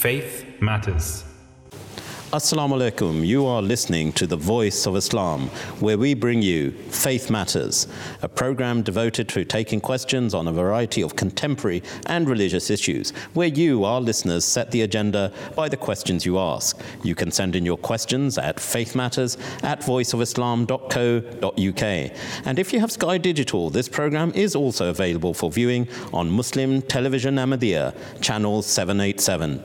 Faith Matters. Assalamu alaikum. You are listening to The Voice of Islam, where we bring you Faith Matters, a program devoted to taking questions on a variety of contemporary and religious issues, where you, our listeners, set the agenda by the questions you ask. You can send in your questions at faithmatters at voiceofislam.co.uk. And if you have Sky Digital, this program is also available for viewing on Muslim Television Ahmadiyya, channel 787.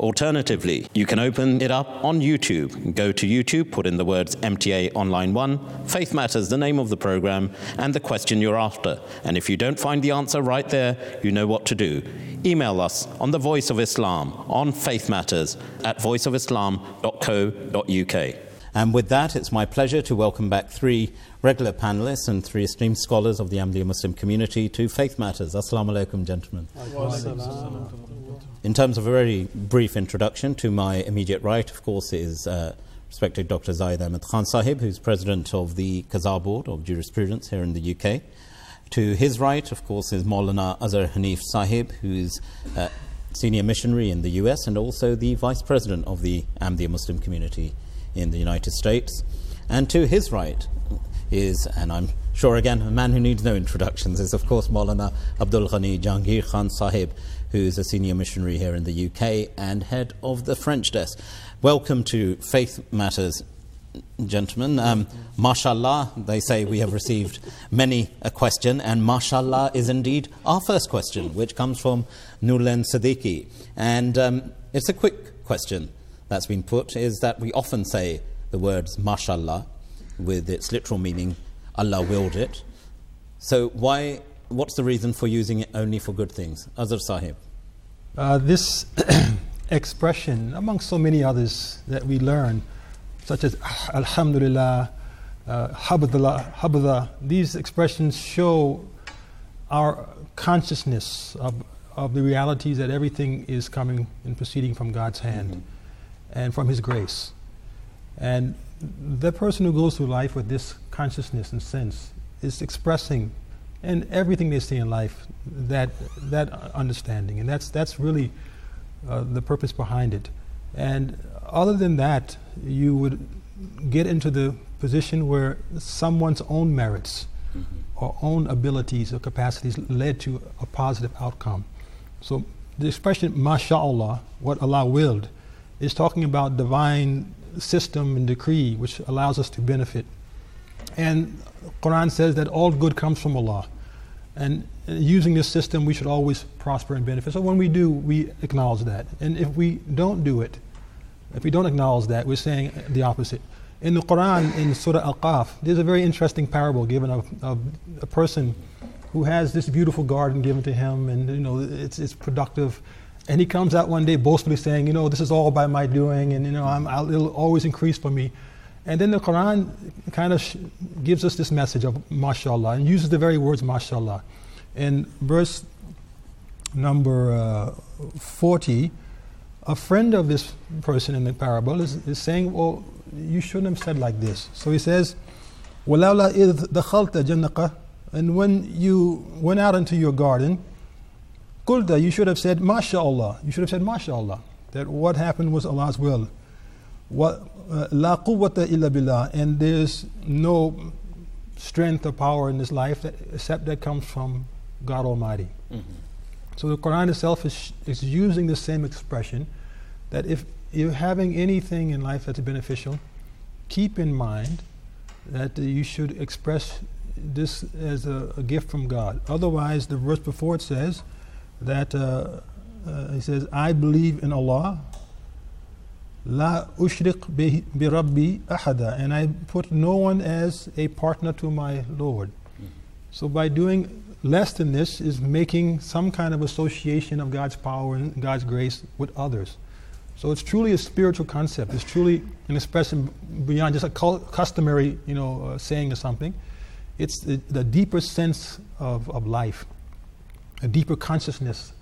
Alternatively, you can open it up on YouTube. Go to YouTube, put in the words MTA Online 1, Faith Matters, the name of the program, and the question you're after. And if you don't find the answer right there, you know what to do. Email us on The Voice of Islam on Faith Matters at voiceofislam.co.uk. And with that, it's my pleasure to welcome back three regular panelists and three esteemed scholars of the Ahmadiyya Muslim community to Faith Matters. Assalamu alaikum, gentlemen. In terms of a very brief introduction, to my immediate right, of course, is uh, respected Dr. Zahid Ahmed Khan Sahib, who's president of the Qaza Board of Jurisprudence here in the UK. To his right, of course, is Maulana Azhar Hanif Sahib, who's uh, senior missionary in the US and also the vice president of the Ahmadiyya Muslim community in the United States. And to his right is, and I'm sure again, a man who needs no introductions, is of course Maulana Abdul Ghani Jahangir Khan Sahib, who's a senior missionary here in the UK and head of the French desk. Welcome to Faith Matters, gentlemen. Um, mashallah, they say we have received many a question, and mashallah is indeed our first question, which comes from Nurul Ain Siddiqui. And um, it's a quick question that's been put, is that we often say the words mashallah with its literal meaning, Allah willed it. So why what's the reason for using it only for good things? Azhar Sahib. Uh, this expression, among so many others that we learn, such as Alhamdulillah, uh, Habdullah, these expressions show our consciousness of, of the realities that everything is coming and proceeding from God's hand mm-hmm. and from His grace. And the person who goes through life with this consciousness and sense is expressing and everything they see in life, that that understanding, and that's that's really uh, the purpose behind it. And other than that, you would get into the position where someone's own merits mm-hmm. or own abilities or capacities led to a positive outcome. So the expression "mashallah," what Allah willed, is talking about divine system and decree which allows us to benefit. And Quran says that all good comes from Allah. And using this system, we should always prosper and benefit. So when we do, we acknowledge that. And if we don't do it, if we don't acknowledge that, we're saying the opposite. In the Quran, in Surah Al Kahf, there's a very interesting parable given of, of a person who has this beautiful garden given to him, and you know it's, it's productive. And he comes out one day boastfully saying, you know, this is all by my doing, and you know, I'm, I'll, it'll always increase for me. And then the Quran kind of sh- gives us this message of mashallah and uses the very words mashallah. In verse number uh, 40, a friend of this person in the parable is, is saying, Well, you shouldn't have said like this. So he says, وَلَوْلَا إِذْ دَخَلْتَ جَنَّقَ And when you went out into your garden, قُلْتَ You should have said, MashaAllah. You should have said, MashaAllah. That what happened was Allah's will. What La quwwata illa billah, and there's no strength or power in this life that, except that comes from God Almighty. Mm-hmm. So the Quran itself is, is using the same expression that if you're having anything in life that's beneficial, keep in mind that uh, you should express this as a, a, gift from God. Otherwise, the verse before it says that uh, uh, it says, I believe in Allah La ushriq bi rabbi ahada, and I put no one as a partner to my Lord. So by doing less than this is making some kind of association of God's power and God's grace with others. So it's truly a spiritual concept. It's truly an expression beyond just a customary, you know, uh, saying or something. It's the, the deeper sense of, of life, a deeper consciousness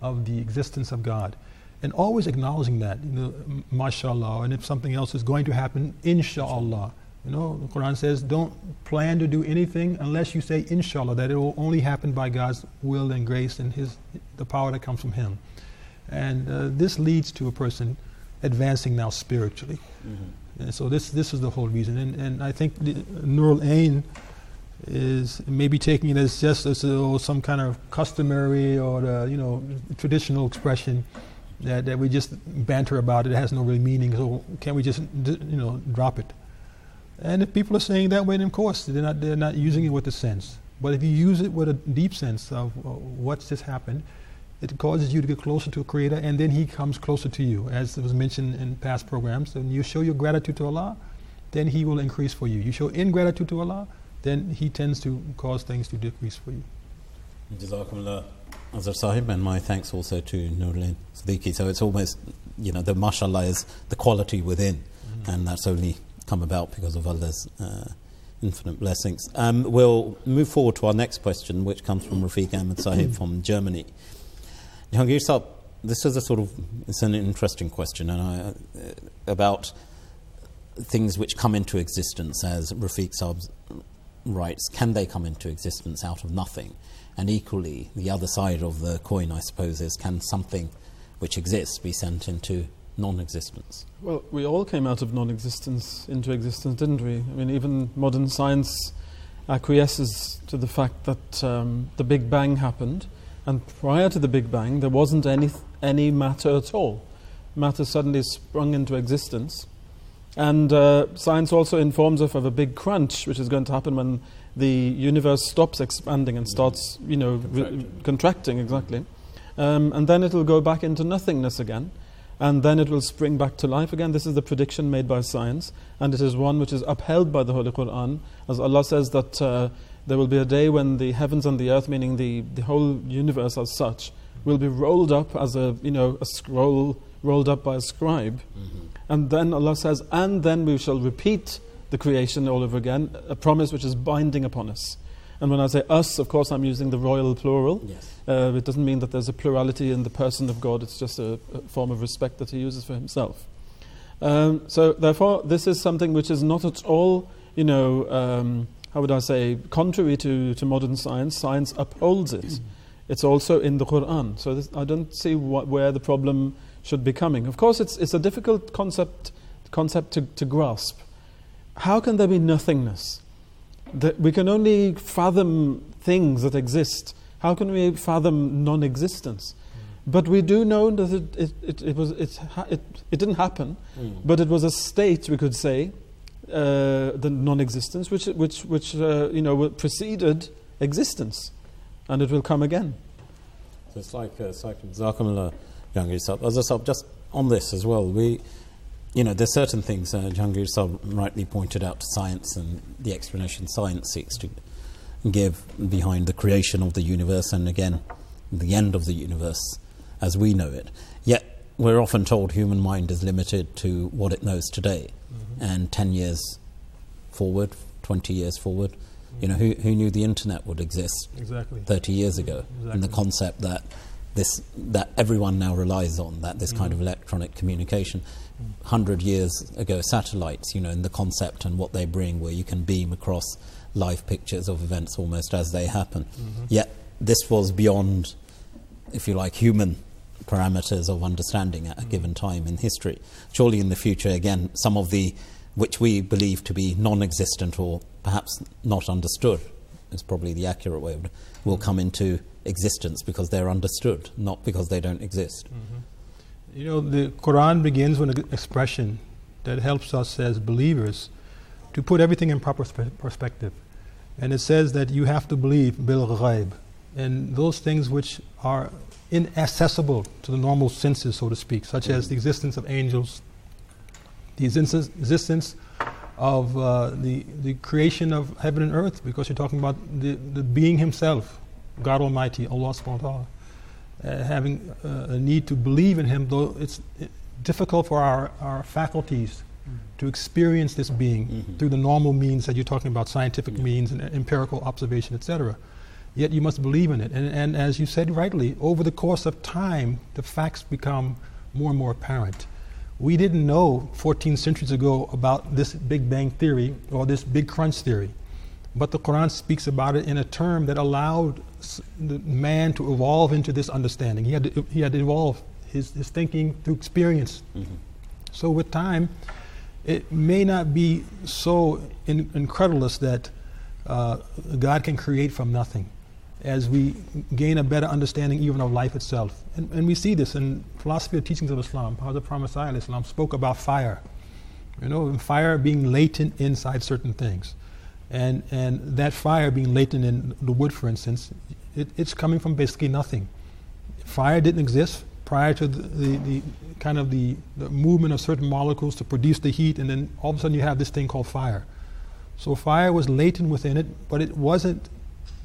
of the existence of God and always acknowledging that, you know, mashallah, and if something else is going to happen, inshallah. You know, the Quran says, don't plan to do anything unless you say inshallah, that it will only happen by God's will and grace and His the power that comes from Him. And uh, this leads to a person advancing now spiritually. Mm-hmm. And so this, this is the whole reason. And, and I think the Nurul Ain is maybe taking it as just as oh, some kind of customary or the, you know traditional expression that, that we just banter about. It has no real meaning. So can we just you know drop it? And if people are saying that way, then of course they're not they're not using it with a sense. But if you use it with a deep sense of uh, what's just happened, it causes you to get closer to a creator, and then he comes closer to you, as was mentioned in past programs. And you show your gratitude to Allah, then he will increase for you. You show ingratitude to Allah, then he tends to cause things to decrease for you. Jazakumullah. Azhar Sahib, and my thanks also to Nurul Siddiqui. So it's almost, you know, the mashallah is the quality within, mm-hmm. and that's only come about because of Allah's uh, infinite blessings. Um, we'll move forward to our next question, which comes from Rafiq Ahmed Sahib from Germany. Jahangir Saab, this is a sort of, it's an interesting question, and I, uh, about things which come into existence, as Rafiq Saab writes, can they come into existence out of nothing? And equally, the other side of the coin, I suppose, is can something which exists be sent into non existence? Well, we all came out of non existence into existence, didn't we? I mean, even modern science acquiesces to the fact that um, the Big Bang happened, and prior to the Big Bang, there wasn't any, any matter at all. Matter suddenly sprung into existence. And uh, science also informs us of a big crunch, which is going to happen when the universe stops expanding and starts, you know, contracting, re- contracting exactly. Um, and then it'll go back into nothingness again, and then it will spring back to life again. This is the prediction made by science, and it is one which is upheld by the Holy Quran, as Allah says that uh, there will be a day when the heavens and the earth, meaning the, the whole universe as such, will be rolled up as a you know a scroll rolled up by a scribe, mm-hmm. and then Allah says, and then we shall repeat the creation all over again, a promise which is binding upon us. And when I say us, of course, I'm using the royal plural. Yes. Uh, it doesn't mean that there's a plurality in the person of God, it's just a, a form of respect that he uses for himself. Um, so, therefore, this is something which is not at all, you know, um, how would I say, contrary to, to modern science. Science upholds it. It's also in the Quran. So, this, I don't see what, where the problem should be coming. Of course, it's, it's a difficult concept, concept to, to grasp how can there be nothingness? That we can only fathom things that exist. How can we fathom non existence? Mm. But we do know that it, it, it, it was, it, it, it didn't happen, mm. but it was a state, we could say, uh, the non existence, which, which, which uh, you know, preceded existence. And it will come again. So it's like, uh, like Zakamullah Jahangir just on this as well. We, you know, there's certain things uh, Jahangir Saab rightly pointed out to science and the explanation science seeks to give behind the creation of the universe and again the end of the universe as we know it. Yet we're often told human mind is limited to what it knows today, mm-hmm. and 10 years forward, 20 years forward. Mm-hmm. You know, who, who knew the internet would exist exactly. 30 years ago? Exactly. And the concept that this that everyone now relies on, that this mm-hmm. kind of electronic communication. 100 years ago satellites, you know, in the concept and what they bring, where you can beam across live pictures of events almost as they happen. Mm-hmm. Yet this was beyond, if you like, human parameters of understanding at a mm-hmm. given time in history. Surely in the future, again, some of the which we believe to be non existent or perhaps not understood is probably the accurate way, will come into existence because they're understood, not because they don't exist. Mm-hmm. You know, the Quran begins with an expression that helps us as believers to put everything in proper spe- perspective. And it says that you have to believe bil ghaib, and those things which are inaccessible to the normal senses, so to speak, such as the existence of angels, the existence of uh, the, the creation of heaven and earth, because you're talking about the, the being himself, God Almighty, Allah subhanahu wa ta'ala having uh, a need to believe in Him, though it's difficult for our, our faculties mm-hmm. to experience this being mm-hmm. through the normal means that you're talking about, scientific yeah. means and empirical observation, etc. Yet you must believe in it. And, and as you said rightly, over the course of time, the facts become more and more apparent. We didn't know 14 centuries ago about this Big Bang theory or this Big Crunch theory. But the Quran speaks about it in a term that allowed man to evolve into this understanding. He had to, he had to evolve his, his thinking through experience. Mm-hmm. So with time, it may not be so in, incredulous that uh, God can create from nothing as we gain a better understanding even of life itself. And, and we see this in philosophy of teachings of Islam. Hazrat Prophet Islam spoke about fire. You know, fire being latent inside certain things. And, and that fire being latent in the wood, for instance, it, it's coming from basically nothing. Fire didn't exist prior to the, the, the kind of the, the movement of certain molecules to produce the heat, and then all of a sudden you have this thing called fire. So fire was latent within it, but it wasn't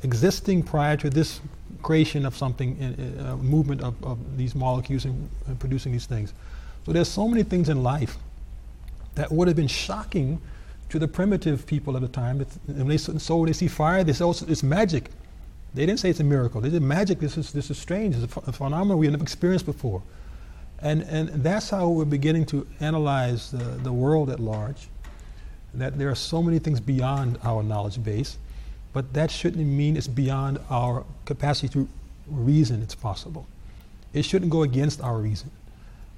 existing prior to this creation of something, uh, uh, movement of, of, these molecules and, and, producing these things. So there's so many things in life that would have been shocking to the primitive people at the time. And they, so when they see fire, they say, oh, it's magic. They didn't say it's a miracle. They said magic, this is, this is strange. It's a, phenomenon we have never experienced before. And, and that's how we're beginning to analyze the, the world at large, that there are so many things beyond our knowledge base but that shouldn't mean it's beyond our capacity to reason it's possible. It shouldn't go against our reason.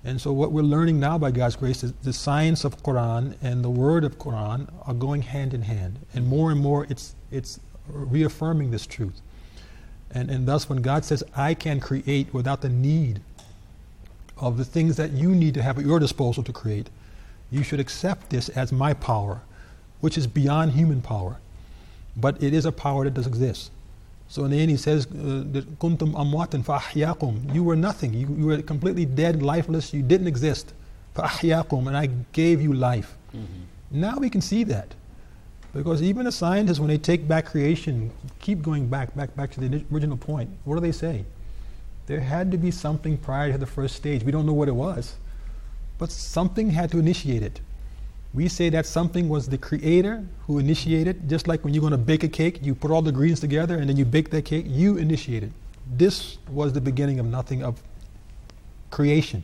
And so what we're learning now by God's grace is the science of Quran and the word of Quran are going hand in hand. And more and more it's it's reaffirming this truth. And and thus when God says, I can create without the need of the things that you need to have at your disposal to create, you should accept this as my power, which is beyond human power but it is a power that does exist. So in the end, he says, uh, "Kuntum amwatan fa'ahyakum." You were nothing. You, you, were completely dead, lifeless. You didn't exist. Fa'ahyakum, and I gave you life. Mm-hmm. Now we can see that, because even the scientists, when they take back creation, keep going back, back, back to the original point. What do they say? There had to be something prior to the first stage. We don't know what it was, but something had to initiate it. We say that something was the creator who initiated, just like when you're going to bake a cake, you put all the ingredients together and then you bake that cake, you initiated. This was the beginning of nothing of creation.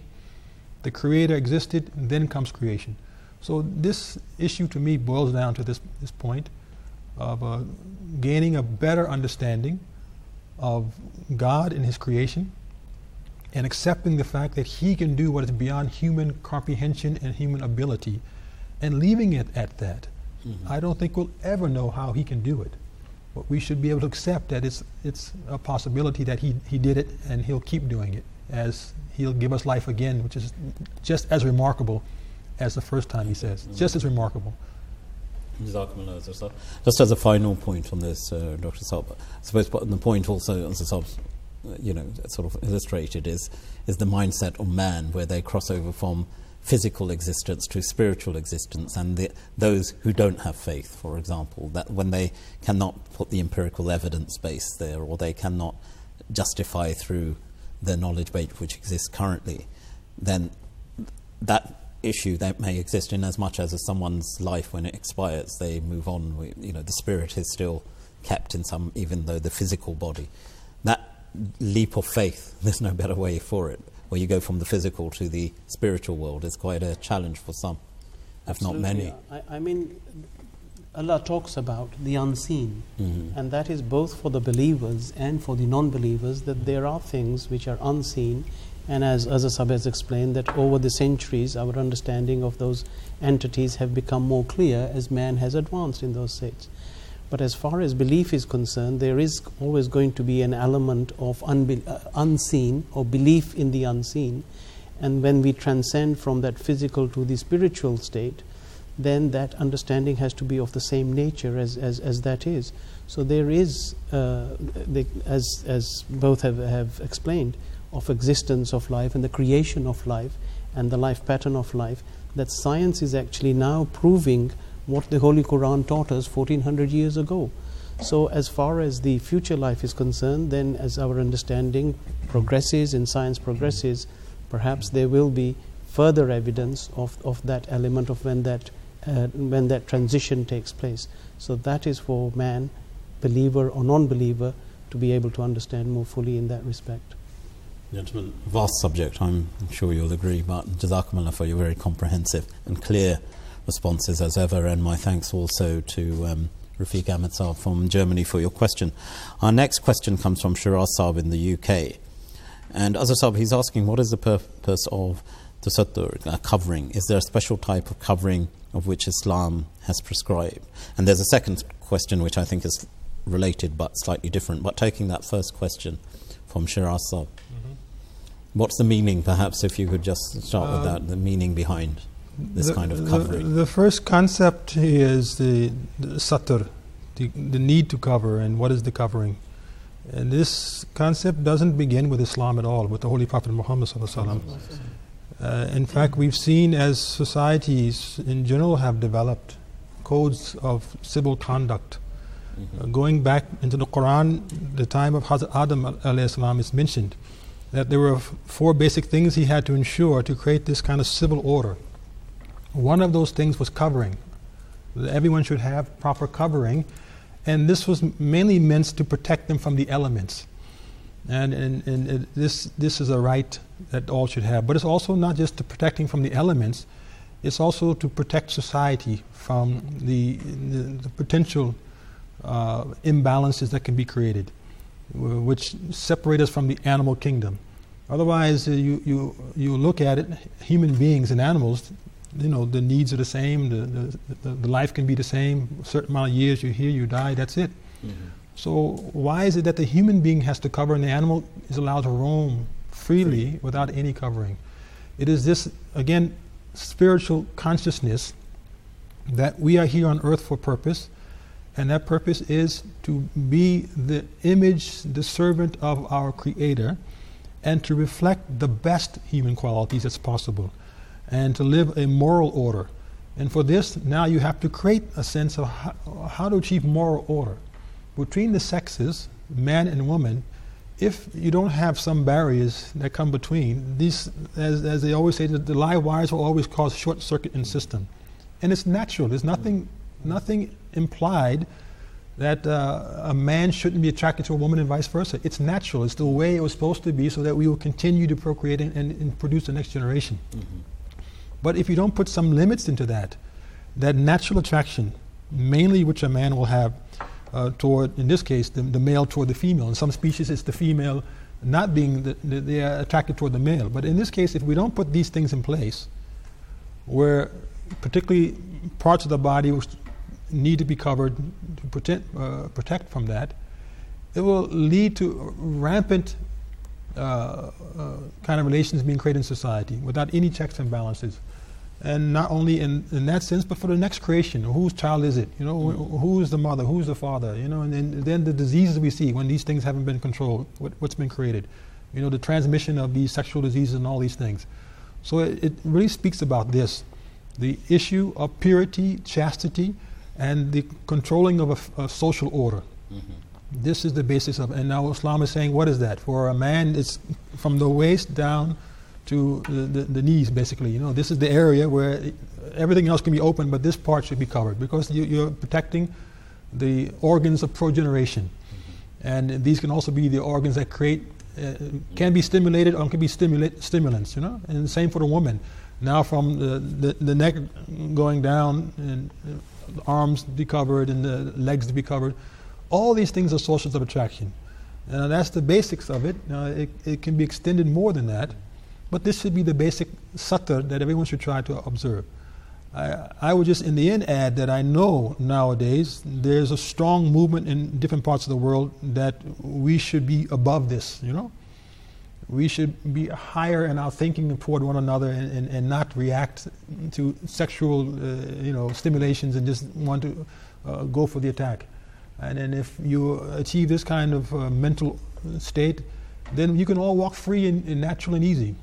The creator existed, then comes creation. So this issue to me boils down to this, this point of uh, gaining a better understanding of God and His creation and accepting the fact that He can do what is beyond human comprehension and human ability and leaving it at that. Mm-hmm. I don't think we'll ever know how he can do it. But we should be able to accept that it's, it's a possibility that he, he did it and he'll keep doing it as he'll give us life again, which is just as remarkable as the first time he says. Mm-hmm. Just as remarkable. Just as a final point on this, uh, Dr. Saab, I suppose the point also, as Saab, you know, sort of illustrated, is, is the mindset of man, where they cross over from physical existence to spiritual existence, and the, those who don't have faith, for example, that when they cannot put the empirical evidence base there, or they cannot justify through the knowledge base which exists currently, then that issue that may exist in as much as someone's life when it expires, they move on. We, you know, the spirit is still kept in some, even though the physical body. That leap of faith, there's no better way for it where you go from the physical to the spiritual world is quite a challenge for some, if Absolutely. not many. I, I, mean, Allah talks about the unseen, mm-hmm. and that is both for the believers and for the non believers, that there are things which are unseen. And as Azhar Sab has explained, that over the centuries, our understanding of those entities have become more clear as man has advanced in those states. But as far as belief is concerned, there is always going to be an element of unbe- uh, unseen or belief in the unseen. And when we transcend from that physical to the spiritual state, then that understanding has to be of the same nature as, as, as that is. So there is, uh, the, as, as both have, have explained, of existence of life and the creation of life and the life pattern of life, that science is actually now proving what the Holy Quran taught us 1400 years ago. So, as far as the future life is concerned, then as our understanding progresses and science progresses, perhaps there will be further evidence of, of that element of when that, uh, when that transition takes place. So, that is for man, believer or non believer, to be able to understand more fully in that respect. Gentlemen, vast subject, I'm sure you'll agree, but Jazakumullah for your very comprehensive and clear responses as ever, and my thanks also to um, Rafiq Ahmed Saab from Germany for your question. Our next question comes from Shiraz Saab in the UK. And Azhar he's asking, what is the purpose of the satr, uh, covering? Is there a special type of covering of which Islam has prescribed? And there's a second question which I think is related but slightly different. But taking that first question from Shiraz Sab, mm-hmm. what's the meaning, perhaps, if you could just start with that, the meaning behind this the, kind of covering? The, the first concept is the, the satr, the, the need to cover, and what is the covering. And this concept doesn't begin with Islam at all, with the Holy Prophet Muhammad. Uh, in fact, we've seen as societies in general have developed codes of civil conduct. Mm-hmm. Uh, going back into the Quran, the time of Hazrat Adam salam is mentioned that there were f- four basic things he had to ensure to create this kind of civil order. One of those things was covering. Everyone should have proper covering and this was mainly meant to protect them from the elements. And, and, and it, this, this is a right that all should have. But it's also not just to protecting from the elements, it's also to protect society from the, the, the potential uh, imbalances that can be created, which separate us from the animal kingdom. Otherwise, uh, you, you, you look at it, human beings and animals, you know, the needs are the same, the, the, the, life can be the same, a certain amount of years, you're here, you die, that's it. Mm-hmm. So why is it that the human being has to cover and the animal is allowed to roam freely Free. without any covering? It is this, again, spiritual consciousness that we are here on earth for purpose, and that purpose is to be the image, the servant of our Creator, and to reflect the best human qualities that's possible and to live a moral order. And for this, now you have to create a sense of how, how to achieve moral order. Between the sexes, man and woman, if you don't have some barriers that come between, these, as, as they always say, the, the live wires will always cause short circuit in system. And it's natural. There's nothing, nothing implied that uh, a man shouldn't be attracted to a woman and vice versa. It's natural. It's the way it was supposed to be so that we will continue to procreate and, and, and produce the next generation. Mm-hmm. But if you don't put some limits into that, that natural attraction, mainly which a man will have uh, toward, in this case, the, the, male toward the female. In some species, it's the female not being, the, the, they are attracted toward the male. But in this case, if we don't put these things in place, where particularly parts of the body which need to be covered to protect, uh, protect from that, it will lead to rampant uh, uh, kind of relations being created in society without any checks and balances and not only in, in that sense, but for the next creation. Whose child is it? You know, mm. who's the mother? Who's the father? You know, and then, then the diseases we see when these things haven't been controlled. What, has been created? You know, the transmission of these sexual diseases and all these things. So it, it really speaks about this, the issue of purity, chastity, and the controlling of a, a social order. Mm-hmm. This is the basis of, and now Islam is saying, what is that? For a man, it's from the waist down to the, the, the, knees, basically. You know, this is the area where everything else can be open, but this part should be covered because you, are protecting the organs of progeneration. Mm-hmm. And these can also be the organs that create, uh, can be stimulated or can be stimulate, stimulants, you know. And the same for the woman. Now from the, the, the neck going down and the arms to be covered and the legs to be covered, all these things are sources of attraction. And that's the basics of it. Now, it, it can be extended more than that. But this should be the basic satr that everyone should try to observe. I, I would just in the end add that I know nowadays there's a strong movement in different parts of the world that we should be above this, you know? We should be higher in our thinking toward one another and, and, and not react to sexual, uh, you know, stimulations and just want to uh, go for the attack. And, and if you achieve this kind of uh, mental state, then you can all walk free and, and natural and easy.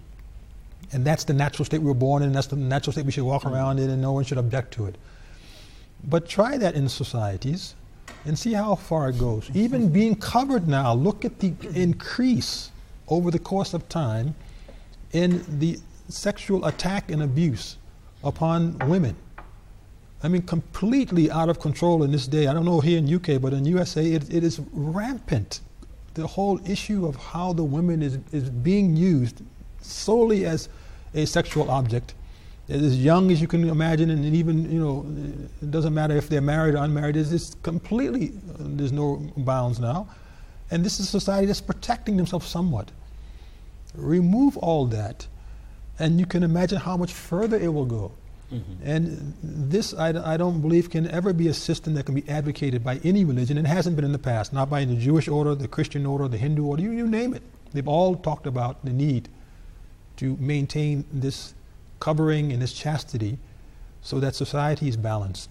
And that's the natural state we were born in, that's the natural state we should walk around in, and no one should object to it. But try that in societies and see how far it goes. Even being covered now, look at the increase over the course of time in the sexual attack and abuse upon women. I mean, completely out of control in this day. I don't know here in UK, but in USA, it, it is rampant. The whole issue of how the women is, is being used solely as a sexual object, as young as you can imagine, and even, you know, it doesn't matter if they're married or unmarried, it's just completely, uh, there's no bounds now. And this is a society that's protecting themselves somewhat. Remove all that, and you can imagine how much further it will go. Mm-hmm. And this, I, I don't believe, can ever be a system that can be advocated by any religion. It hasn't been in the past, not by the Jewish order, the Christian order, the Hindu order, you, you name it. They've all talked about the need to maintain this covering and this chastity so that society is balanced.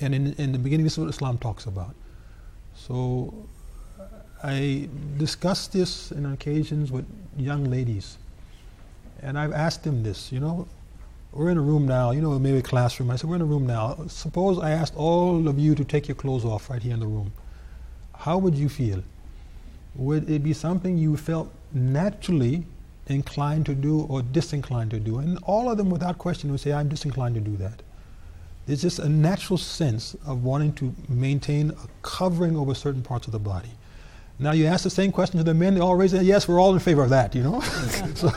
And in, in the beginning, this is what Islam talks about. So uh, I discuss this in occasions with young ladies. And I've asked them this, you know, we're in a room now, you know, maybe a classroom. I said, we're in a room now. Suppose I asked all of you to take your clothes off right here in the room. How would you feel? Would it be something you felt naturally inclined to do or disinclined to do? And all of them, without question, would say, I'm disinclined to do that. There's just a natural sense of wanting to maintain a covering over certain parts of the body. Now you ask the same question to the men, they all raise their yes, we're all in favor of that, you know? so,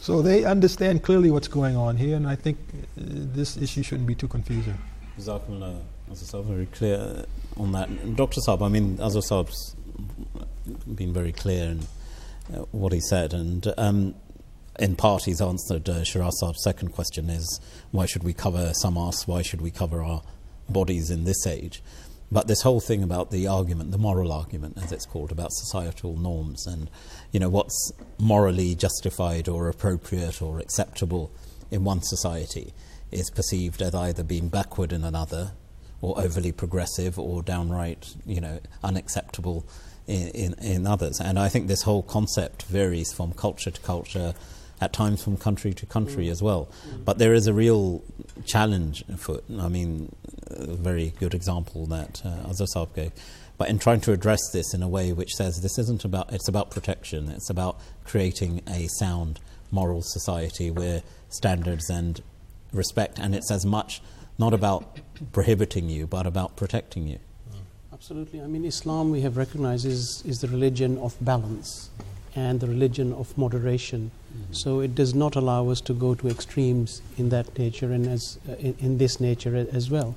so they understand clearly what's going on here, and I think uh, this issue shouldn't be too confusing. Jazakumullah, Azhar very clear on that. Dr. Saab, I mean, Azhar Saab's been very clear in uh, what he said, and um, in part he's answered uh, second question is why should we cover some us, why should we cover our bodies in this age? But this whole thing about the argument, the moral argument, as it's called, about societal norms and you know what's morally justified or appropriate or acceptable in one society is perceived as either being backward in another, or overly progressive, or downright you know unacceptable in, in, in others. And I think this whole concept varies from culture to culture, at times from country to country mm. as well. Mm. But there is a real challenge for, I mean, a very good example that uh, Azhar Saab gave. But in trying to address this in a way which says this isn't about, it's about protection, it's about creating a sound moral society where standards and respect, and it's as much not about prohibiting you, but about protecting you. Absolutely. I mean, Islam we have recognized is, is the religion of balance and the religion of moderation. Mm-hmm. So it does not allow us to go to extremes in that nature and as uh, in, in, this nature as well.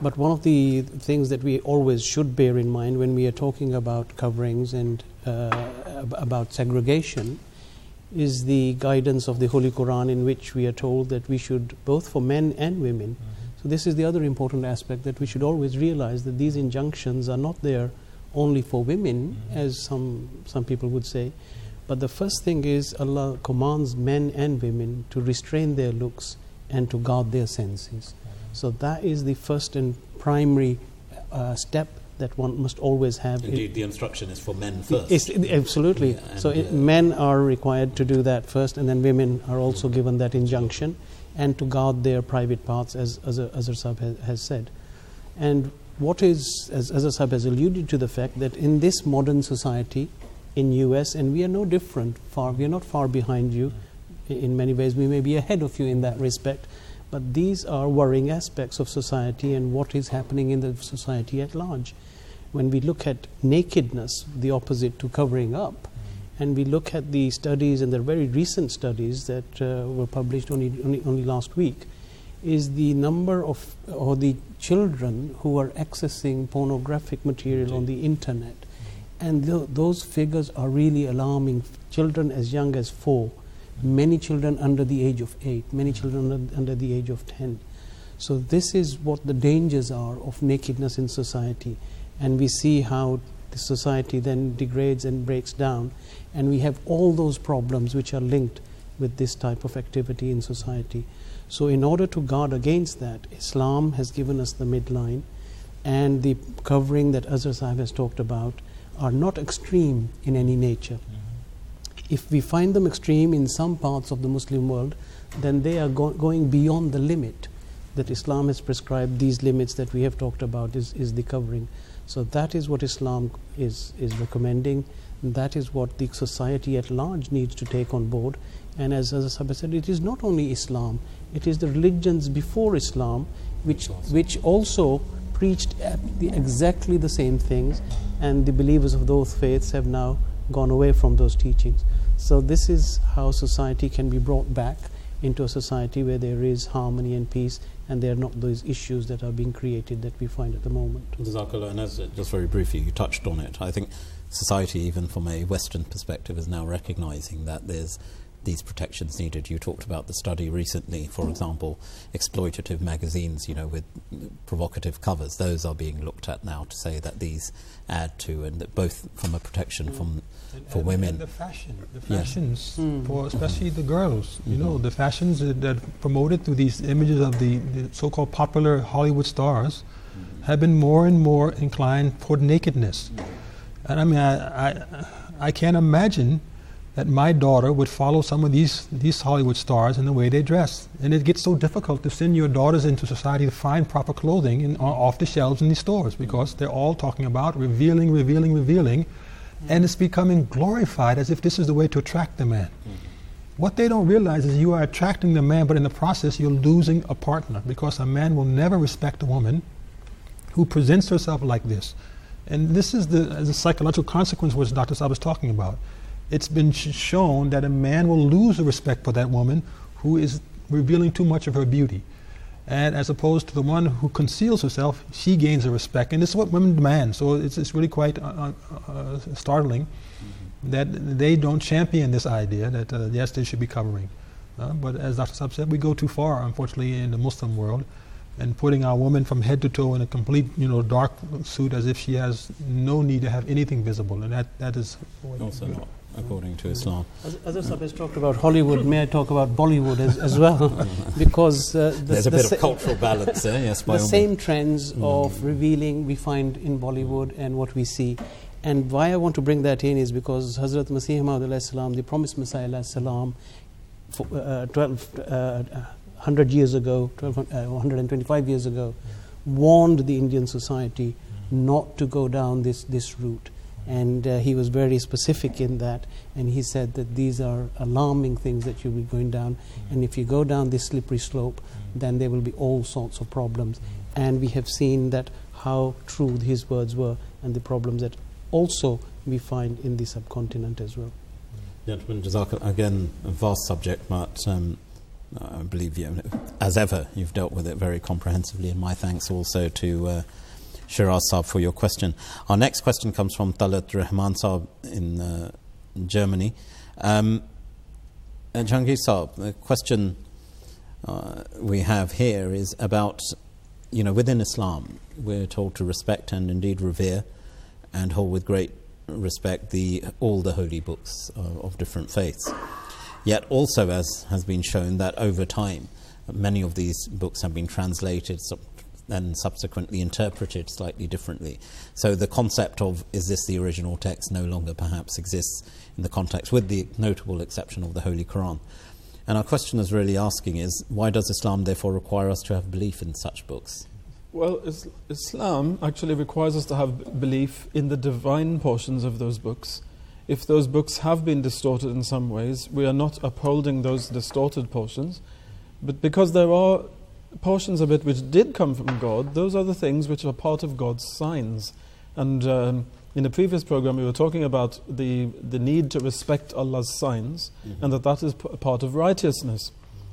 But one of the things that we always should bear in mind when we are talking about coverings and uh, about segregation is the guidance of the Holy Quran, in which we are told that we should, both for men and women. Mm-hmm. So, this is the other important aspect that we should always realize that these injunctions are not there only for women, mm-hmm. as some, some people would say. But the first thing is Allah commands men and women to restrain their looks and to guard their senses. So that is the first and primary uh, step that one must always have. Indeed, the instruction is for men first. It's, absolutely. Yeah, so it, uh, men are required to do that first, and then women are also given that injunction, and to guard their private parts, as Azhar Sahib has, has said. And what is, as Azhar Sahib has alluded to the fact that in this modern society, in US, and we are no different. Far, we are not far behind you. In many ways, we may be ahead of you in that respect. But these are worrying aspects of society and what is happening in the society at large. When we look at nakedness, the opposite to covering up, and we look at the studies and the very recent studies that uh, were published only, only, only last week, is the number of or the children who are accessing pornographic material on the internet. And th- those figures are really alarming. Children as young as four many children under the age of 8, many children under the age of 10. So, this is what the dangers are of nakedness in society. And we see how the society then degrades and breaks down. And we have all those problems which are linked with this type of activity in society. So, in order to guard against that, Islam has given us the midline, and the covering that Azhar Sahib has talked about are not extreme in any nature mm-hmm. if we find them extreme in some parts of the Muslim world, then they are go- going beyond the limit that Islam has prescribed. These limits that we have talked about is, is the covering. So that is what Islam is, is recommending. That is what the society at large needs to take on board. And as, as said, it is not only Islam, it is the religions before Islam which, which also preached the, exactly the same things, and the believers of those faiths have now gone away from those teachings. So, this is how society can be brought back into a society where there is harmony and peace and there are not those issues that are being created that we find at the moment. And as just very briefly, you touched on it. I think society, even from a Western perspective, is now recognizing that there's these protections needed. You talked about the study recently, for example, exploitative magazines, you know, with provocative covers. Those are being looked at now to say that these add to, and that both from a protection from And- for and- women. and the fashion, the Yeah. fashions Mm. for especially the girls. You Mhm. know, the fashions that, that promoted through these images of the, the so-called popular Hollywood stars have been more and more inclined toward nakedness. And I mean, I, I, I can't imagine that my daughter would follow some of these, these Hollywood stars in the way they dress. And it gets so difficult to send your daughters into society to find proper clothing in, off the shelves in these stores because they're all talking about revealing, revealing, revealing. Mm-hmm. And it's becoming glorified as if this is the way to attract the man. Mm-hmm. What they don't realize is you are attracting the man, but in the process, you're losing a partner because a man will never respect a woman who presents herself like this. And this is the, the psychological consequence which Dr. Saab is talking about. It's been shown that a man will lose the respect for that woman who is revealing too much of her beauty. And as opposed to the one who conceals herself, she gains the respect. And this is what women demand. So it's, it's really quite uh, uh, uh, startling that they don't champion this idea that, uh, yes, they should be covering. Uh, but as Dr. Saab said, we go too far, unfortunately, in the Muslim world and putting our woman from head to toe in a complete, you know, dark suit as if she has no need to have anything visible, and that, that is Also according to Islam. As Azhar Sahib has talked about Hollywood, may I talk about Bollywood as, as well? because uh, the, There's a the bit sa- of cultural balance there, yes, by the same trends of revealing we find in Bollywood and what we see. And why I want to bring that in is because Hazrat Masih Maud the promised Messiah salam, for, uh, 12, uh, 100 years ago, 12, uh, 125 years ago, warned the Indian society not to go down this, this route. And uh, he was very specific in that. And he said that these are alarming things that you'll be going down. And if you go down this slippery slope, then there will be all sorts of problems. And we have seen that how true his words were and the problems that also we find in the subcontinent as well. Gentlemen, again, a vast subject, but um, I believe, you, as ever, you've dealt with it very comprehensively, and my thanks also to uh, Shiraz Saab for your question. Our next question comes from Talat Rahman Saab in uh, Germany. Um, uh, Saab, the question uh, we have here is about, you know, within Islam, we're told to respect and indeed revere and hold with great respect the all the holy books uh, of different faiths. Yet also, as has been shown, that over time, many of these books have been translated and subsequently interpreted slightly differently. So the concept of is this the original text no longer perhaps exists in the context, with the notable exception of the Holy Quran. And our question is really asking is why does Islam therefore require us to have belief in such books? Well, is, Islam actually requires us to have belief in the divine portions of those books. If those books have been distorted in some ways, we are not upholding those distorted portions. But because there are portions of it which did come from God, those are the things which are part of God's signs. And um, in the previous program, we were talking about the, the need to respect Allah's signs, and that that is p- part of righteousness.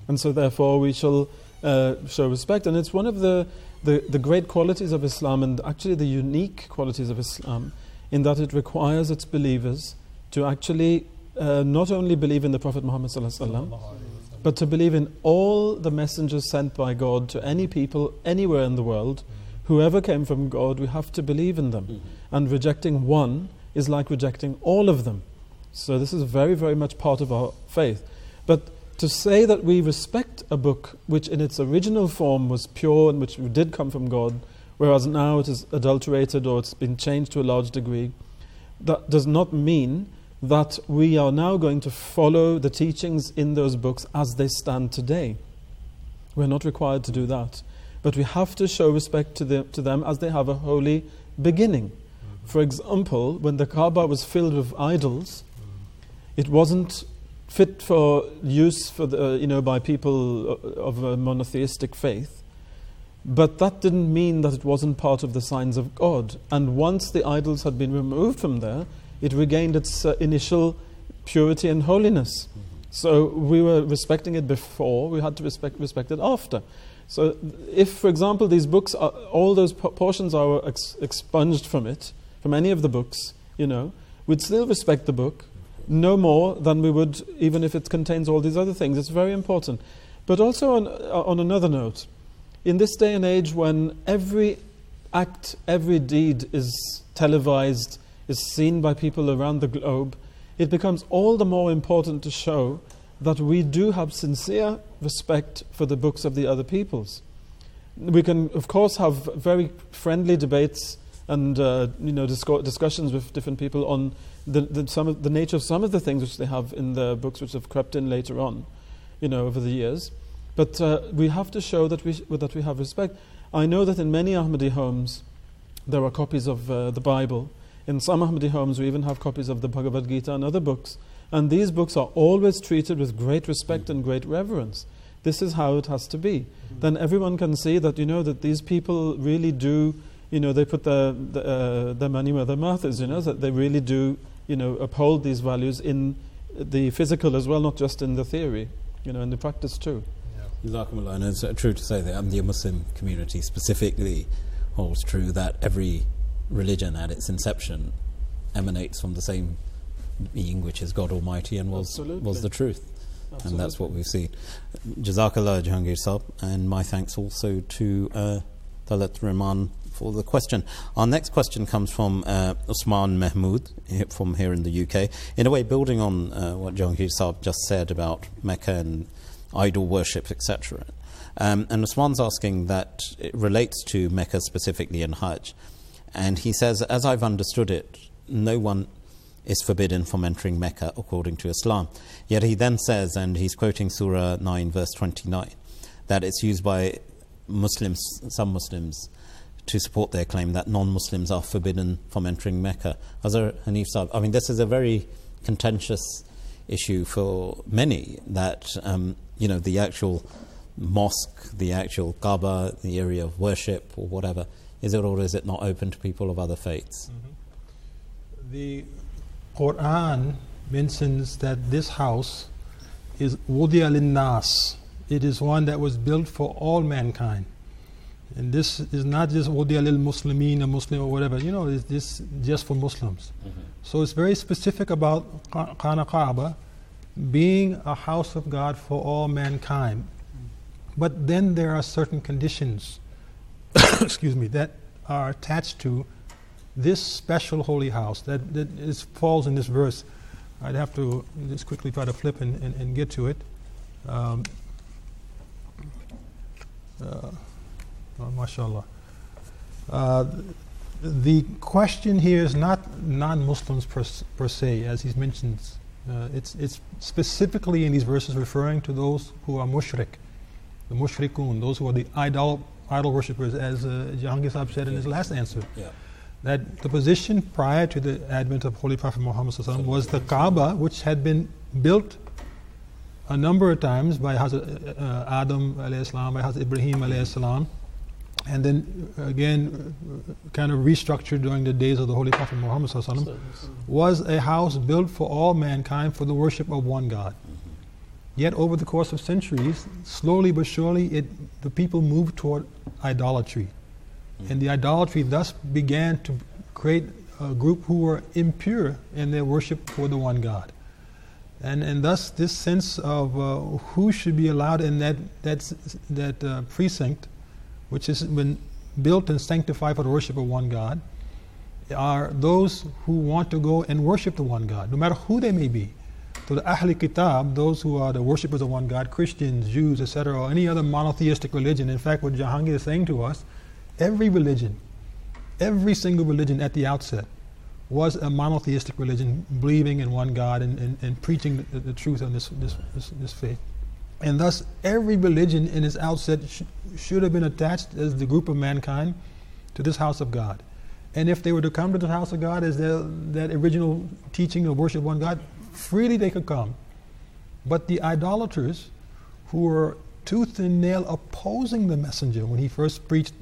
And so, therefore, we shall uh, show respect. And it's one of the, the, the great qualities of Islam, and actually the unique qualities of Islam, in that it requires its believers to actually uh, not only believe in the Prophet Muhammad, sallallahu alaihi wasallam, but to believe in all the messengers sent by God to any people anywhere in the world. Whoever came from God, we have to believe in them. Mm-hmm. And rejecting one is like rejecting all of them. So this is very, very much part of our faith. But to say that we respect a book which in its original form was pure and which did come from God, whereas now it is adulterated or it's been changed to a large degree, that does not mean that we are now going to follow the teachings in those books as they stand today. We're not required to do that. But we have to show respect to, the, to them as they have a holy beginning. Mm-hmm. For example, when the Kaaba was filled with idols, it wasn't fit for use for the, uh, you know, by people uh, of a monotheistic faith. But that didn't mean that it wasn't part of the signs of God. And once the idols had been removed from there, it regained its uh, initial purity and holiness. So we were respecting it before, we had to respect, respect it after. So if, for example, these books, are, all those portions are ex- expunged from it, from any of the books, you know, we'd still respect the book no more than we would even if it contains all these other things. It's very important. But also on, uh, on another note, in this day and age when every act, every deed is televised, is seen by people around the globe, it becomes all the more important to show that we do have sincere respect for the books of the other peoples. We can, of course, have very friendly debates and uh, you know discussions with different people on the, the, some of the nature of some of the things which they have in the books which have crept in later on, you know, over the years. But uh, we have to show that we, that we have respect. I know that in many Ahmadi homes, there are copies of uh, the Bible. In some Ahmadi homes, we even have copies of the Bhagavad Gita and other books. And these books are always treated with great respect and great reverence. This is how it has to be. Mm-hmm. Then everyone can see that, you know, that these people really do, you know, they put their, the, uh, their money where their mouth is, you know, that they really do, you know, uphold these values in the physical as well, not just in the theory, you know, in the practice too. Yeah. And it's uh, true to say that Ahmadiyya Muslim community specifically holds true that every religion at its inception emanates from the same being, which is God Almighty, and was was the truth. Absolutely. And that's what we've seen. Jazakallah Jahangir Saab, and my thanks also to uh, Talat Rahman for the question. Our next question comes from uh, Usman Mahmood from here in the UK. In a way, building on uh, what Jahangir Saab just said about Mecca and idol worship, etc. Um, and Usman's asking that it relates to Mecca specifically in Hajj. And he says, as I've understood it, no one is forbidden from entering Mecca according to Islam. Yet he then says, and he's quoting Surah 9, verse 29, that it's used by Muslims, some Muslims, to support their claim that non Muslims are forbidden from entering Mecca. Azhar Hanif Saab, I mean, this is a very contentious issue for many that um, you know the actual mosque, the actual Kaaba, the area of worship or whatever, is it or is it not open to people of other faiths? Mm-hmm. The Quran mentions that this house is wudiya nas. It is one that was built for all mankind. And this is not just wudiya lil muslimin, a Muslim or whatever. You know, it's this just for Muslims. Mm-hmm. So it's very specific about Khana Kaaba being a house of God for all mankind. But then there are certain conditions, excuse me, that are attached to this special holy house that, that is, falls in this verse. I'd have to just quickly try to flip and, and, and get to it. Um, uh, oh, mashallah. Uh, the question here is not non Muslims per, per se, as he's mentioned. uh, it's, it's specifically in these verses referring to those who are mushrik, the mushrikun, those who are the idol, idol worshippers, as uh, Jahangir Saab said in his last answer. Yeah. That the position prior to the advent of Holy Prophet Muhammad was the Kaaba, which had been built a number of times by Hazrat uh, Adam, by Hazrat Ibrahim, salam, and then again kind of restructured during the days of the Holy Prophet Muhammad was a house built for all mankind for the worship of one God. Yet over the course of centuries, slowly but surely, it, the people moved toward idolatry. And the idolatry thus began to create a group who were impure in their worship for the one God. And, and thus, this sense of uh, who should be allowed in that, that, that uh, precinct which has been built and sanctified for the worship of one God, are those who want to go and worship the one God, no matter who they may be. To the Ahli Kitab, those who are the worshippers of one God, Christians, Jews, etc., or any other monotheistic religion. In fact, what Jahangir is saying to us, every religion, every single religion at the outset, was a monotheistic religion, believing in one God and, and, and preaching the, the, truth of this, this, this, this faith. And thus, every religion in its outset sh- should have been attached as the group of mankind to this house of God. And if they were to come to the house of God as their, that original teaching of worship one God, freely they could come. But the idolaters who were tooth and nail opposing the messenger when he first preached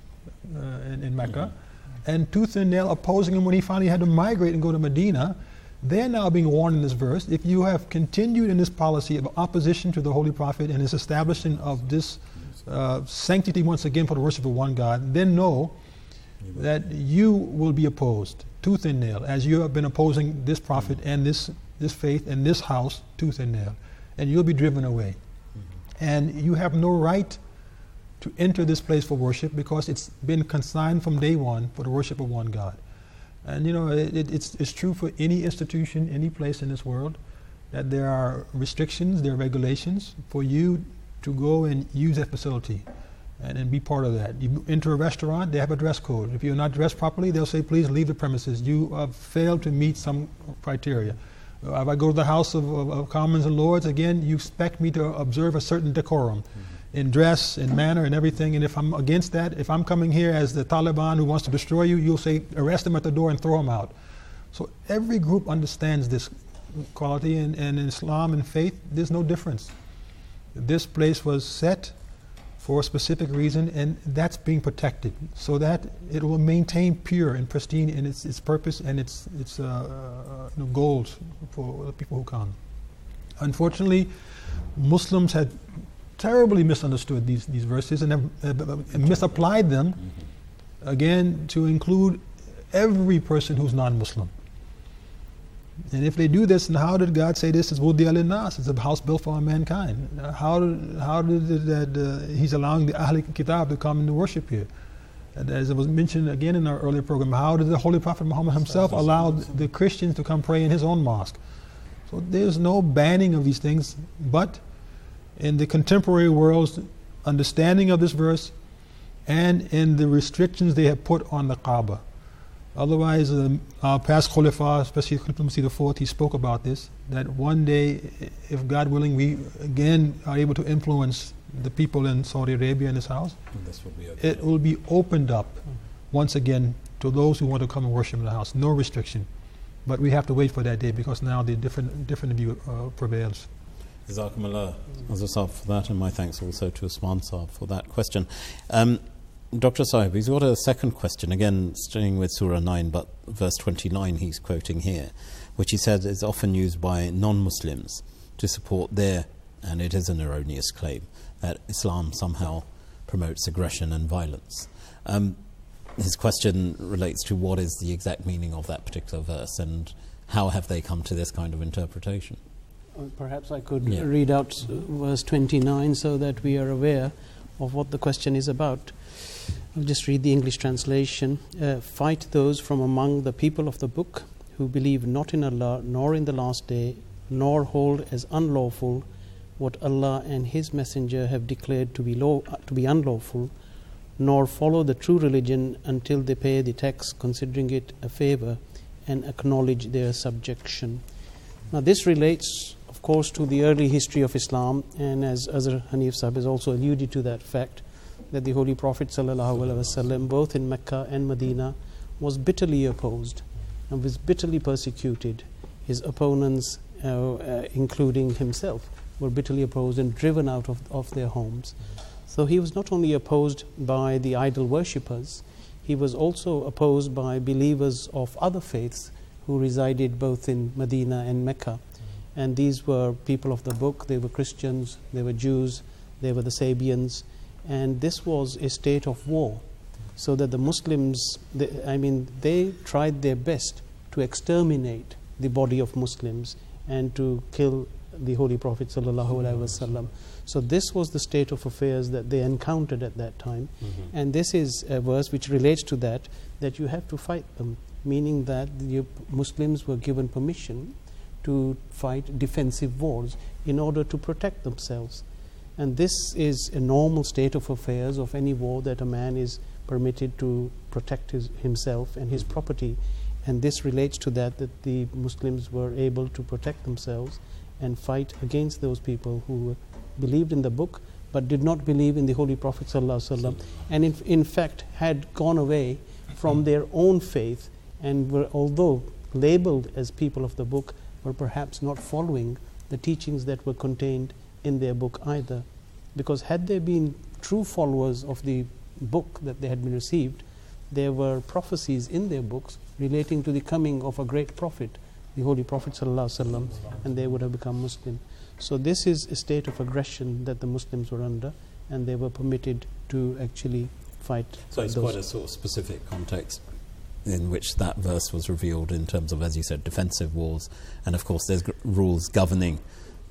uh, in, in, Mecca, mm-hmm. and tooth and nail opposing him when he finally had to migrate and go to Medina, they're now being warned in this verse if you have continued in this policy of opposition to the Holy Prophet and his establishing of this uh, sanctity once again for the worship of one God, then know that you will be opposed tooth and nail, as you have been opposing this prophet and this, this faith and this house tooth and nail. And you'll be driven away. Mm-hmm. And you have no right to enter this place for worship because it's been consigned from day one for the worship of one God. And you know, it, it, it's, it's true for any institution, any place in this world, that there are restrictions, there are regulations for you to go and use that facility and, and be part of that. You enter a restaurant, they have a dress code. If you're not dressed properly, they'll say, please leave the premises. You have failed to meet some criteria. If I go to the House of, of, of, Commons and Lords, again, you expect me to observe a certain decorum mm-hmm. in dress, in manner, and everything. And if I'm against that, if I'm coming here as the Taliban who wants to destroy you, you'll say, arrest him at the door and throw him out. So every group understands this quality, and, and in Islam and faith, there's no difference. This place was set for a specific reason, and that's being protected so that it will maintain pure and pristine in its, its purpose and its, its uh, uh, you know, goals for the people who come. Unfortunately, Muslims had terribly misunderstood these, these verses and have uh, misapplied them again to include every person who's non Muslim. And if they do this, and how did God say this is Wudi al Nas? It's a house built for mankind. How, how did that uh, He's allowing the Ahli Kitab to come and worship here? As it was mentioned again in our earlier program, how did the Holy Prophet Muhammad himself allow the Christians to come pray in his own mosque? So there's no banning of these things, but in the contemporary world's understanding of this verse and in the restrictions they have put on the Kaaba. Otherwise, um, our past Khalifa, especially Khalifa Masih IV, he spoke about this that one day, if God willing, we again are able to influence the people in Saudi Arabia in this house, it will be opened up once again to those who want to come and worship in the house. No restriction. But we have to wait for that day because now the different, different view uh, prevails. Jazakumullah for that, and my thanks also to Usman Saab for that question. Um, Dr. Sahib, he's got a second question, again staying with Surah 9, but verse 29 he's quoting here, which he says is often used by non Muslims to support their, and it is an erroneous claim, that Islam somehow promotes aggression and violence. Um, his question relates to what is the exact meaning of that particular verse and how have they come to this kind of interpretation? Uh, perhaps I could yeah. read out verse 29 so that we are aware of what the question is about. I'll just read the English translation. Uh, Fight those from among the people of the book who believe not in Allah, nor in the last day, nor hold as unlawful what Allah and His Messenger have declared to be, law, to be unlawful, nor follow the true religion until they pay the tax, considering it a favor, and acknowledge their subjection. Now, this relates, of course, to the early history of Islam, and as Azhar Hanif Sahib has also alluded to that fact that the Holy Prophet both in Mecca and Medina, was bitterly opposed and was bitterly persecuted. His opponents, uh, uh, including himself, were bitterly opposed and driven out of, of their homes. So he was not only opposed by the idol worshippers, he was also opposed by believers of other faiths who resided both in Medina and Mecca. And these were people of the book, they were Christians, they were Jews, they were the Sabians, and this was a state of war. So that the Muslims, they, I mean, they tried their best to exterminate the body of Muslims and to kill the Holy Prophet ﷺ. So this was the state of affairs that they encountered at that time, mm-hmm. and this is a verse which relates to that. That you have to fight them, meaning that the Muslims were given permission to fight defensive wars in order to protect themselves. And this is a normal state of affairs of any war that a man is permitted to protect his, himself and his property. And this relates to that, that the Muslims were able to protect themselves and fight against those people who believed in the book but did not believe in the Holy Prophet ﷺ, and in, in fact had gone away from their own faith and were, although labeled as people of the book, were perhaps not following the teachings that were contained in their book either. Because had they been true followers of the book that they had been received, there were prophecies in their books relating to the coming of a great prophet the Holy Prophet and they would have become Muslim. So this is a state of aggression that the Muslims were under, and they were permitted to actually fight. So it's those. quite a sort of specific context in which that verse was revealed in terms of, as you said, defensive wars, and of course there's g- rules governing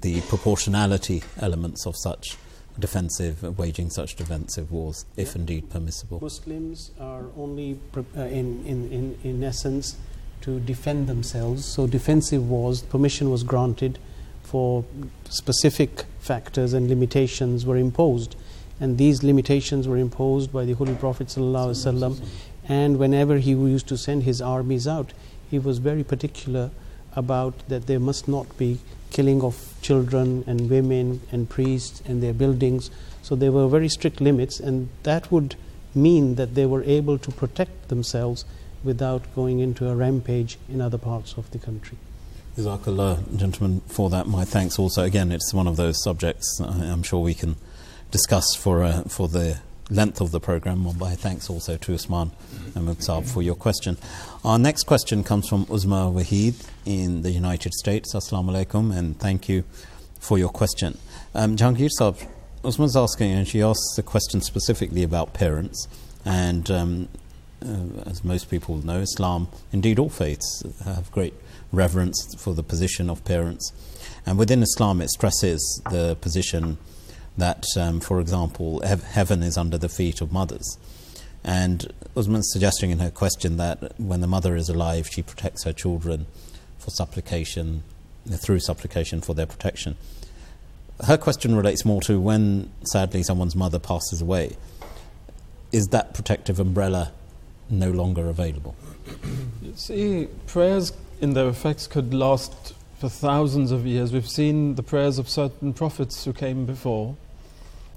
the proportionality elements of such defensive, waging such defensive wars, if indeed permissible. Muslims are only, pre- uh, in, in, in, in essence, to defend themselves. So, defensive wars, permission was granted for specific factors and limitations were imposed. And these limitations were imposed by the Holy Prophet. ﷺ. And whenever he used to send his armies out, he was very particular about that there must not be killing of children and women and priests and their buildings. So there were very strict limits, and that would mean that they were able to protect themselves without going into a rampage in other parts of the country. Jazakallah, gentlemen, for that. My thanks also. Again, it's one of those subjects I'm sure we can discuss for, uh, for the length of the program. My thanks also to Usman and Muqtab for your question. Our next question comes from Uzma Wahid in the United States. Assalamu alaikum, and thank you for your question. Um, Jahangir Saab, Uzma's asking, and she asks the question specifically about parents. And um, uh, as most people know, Islam, indeed all faiths, have great reverence for the position of parents. And within Islam, it stresses the position that, um, for example, heaven is under the feet of mothers. And Uzma's suggesting in her question that when the mother is alive, she protects her children for supplication, through supplication for their protection. Her question relates more to when, sadly, someone's mother passes away. Is that protective umbrella no longer available? You see, prayers in their effects could last for thousands of years. We've seen the prayers of certain prophets who came before.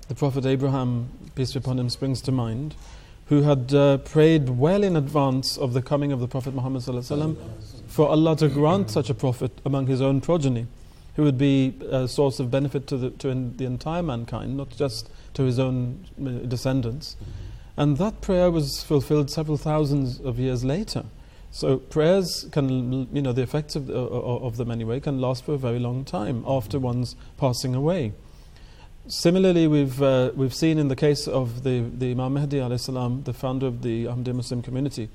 The Prophet Abraham, peace be upon him, springs to mind, who had uh, prayed well in advance of the coming of the Prophet Muhammad for Allah to grant such a prophet among his own progeny, who would be a source of benefit to the, to the entire mankind, not just to his own uh, descendants. And that prayer was fulfilled several thousands of years later. So prayers can, you know, the effects of, the, of them anyway can last for a very long time after one's passing away. Similarly, we've, uh, we've seen in the case of the, the Imam Mahdi salam, the founder of the Ahmadiyya Muslim community,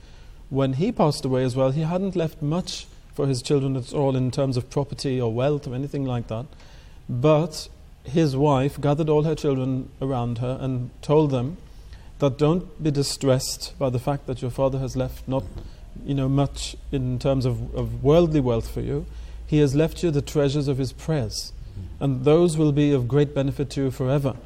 when he passed away as well, he hadn't left much for his children at all in terms of property or wealth or anything like that. But his wife gathered all her children around her and told them that don't be distressed by the fact that your father has left not you know much in terms of, of worldly wealth for you. He has left you the treasures of his prayers. And those will be of great benefit to you forever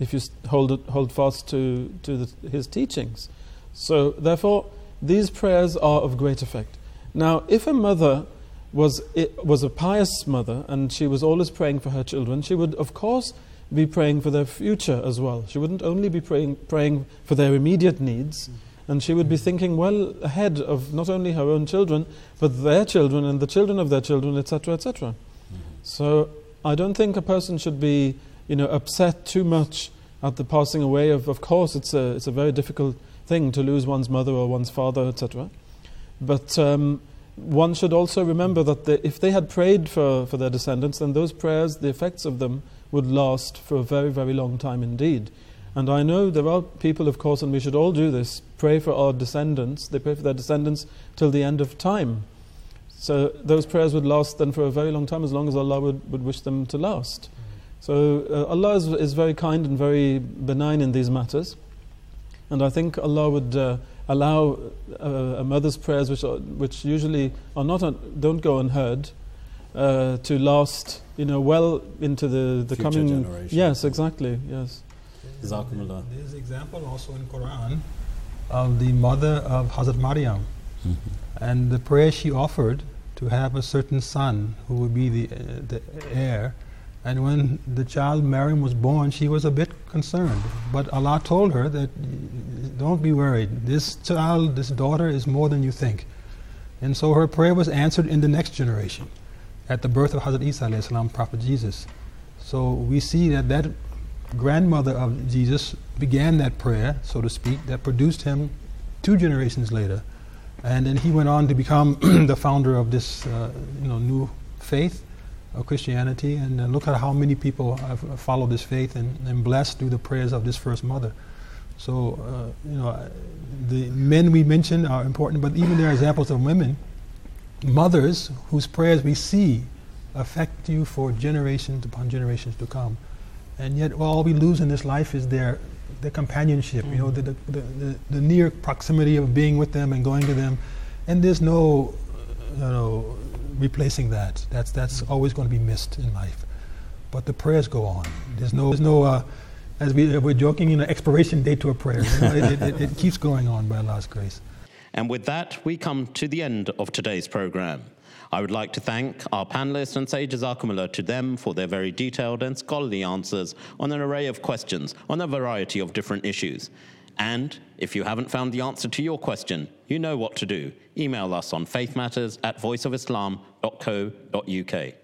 if you hold, hold fast to, to the, his teachings. So, therefore, these prayers are of great effect. Now, if a mother was, it, was a pious mother and she was always praying for her children, she would, of course, be praying for their future as well. She wouldn't only be praying, praying for their immediate needs, and she would be thinking well ahead of not only her own children, but their children and the children of their children, etc., etc. So I don't think a person should be, you know, upset too much at the passing away of. Of course, it's a it's a very difficult thing to lose one's mother or one's father, etc. But um, one should also remember that they, if they had prayed for, for their descendants, then those prayers, the effects of them, would last for a very, very long time indeed. And I know there are people, of course, and we should all do this, pray for our descendants. They pray for their descendants till the end of time. So those prayers would last then for a very long time, as long as Allah would, would wish them to last. So uh, Allah is, is very kind and very benign in these matters. And I think Allah would uh, allow uh, a mother's prayers, which, are, which usually are not un- don't go unheard, uh, to last, you know, well into the, the Future coming. generation. Yes, exactly. Yes. Jazakumullah. There's an example also in Quran of the mother of Hazrat Maryam Mhm. and the prayer she offered to have a certain son who would be the, uh, the heir. And when the child Maryam was born, she was a bit concerned. But Allah told her that don't be worried. This child, this daughter, is more than you think. And so her prayer was answered in the next generation at the birth of Hazrat Isa, salam, Prophet Jesus. So we see that that grandmother of Jesus began that prayer, so to speak, that produced him two generations later. And then he went on to become the founder of this uh, you know, new faith of Christianity. And uh, look at how many people have followed this faith and, and blessed through the prayers of this first mother. So, uh, you know, the men we mentioned are important, but even there are examples of women, mothers, whose prayers we see affect you for generations upon generations to come. And yet, all we lose in this life is their, their companionship, mm-hmm. you know, the, the, the, the, near proximity of being with them and going to them. And there's no, you know, replacing that. That's, that's mm-hmm. always going to be missed in life. But the prayers go on. There's no, there's no uh, as we, we're joking, you know, expiration date to a prayer. You know, it, it, it keeps going on by Allah's grace. And with that, we come to the end of today's program. I would like to thank our panelists and say Jazakumullah to them for their very detailed and scholarly answers on an array of questions on a variety of different issues. And if you haven't found the answer to your question, you know what to do. Email us on faithmatters at voiceofislam.co.uk.